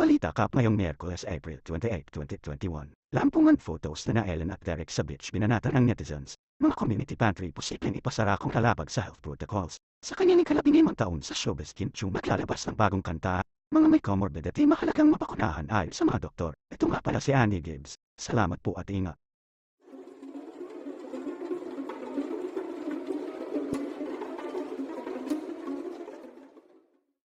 Balita Cup ngayong Miyerkules April 28, 2021. Lampungan photos na na Ellen at Derek sa beach binanatan ng netizens. Mga community pantry posibleng ipasara kung lalabag sa health protocols. Sa kanya ni taon sa showbiz Kim Chu maglalabas ng bagong kanta. Mga may comorbidity mahalagang mapakunahan ayon sa mga doktor. Ito nga pala si Annie Gibbs. Salamat po at ingat.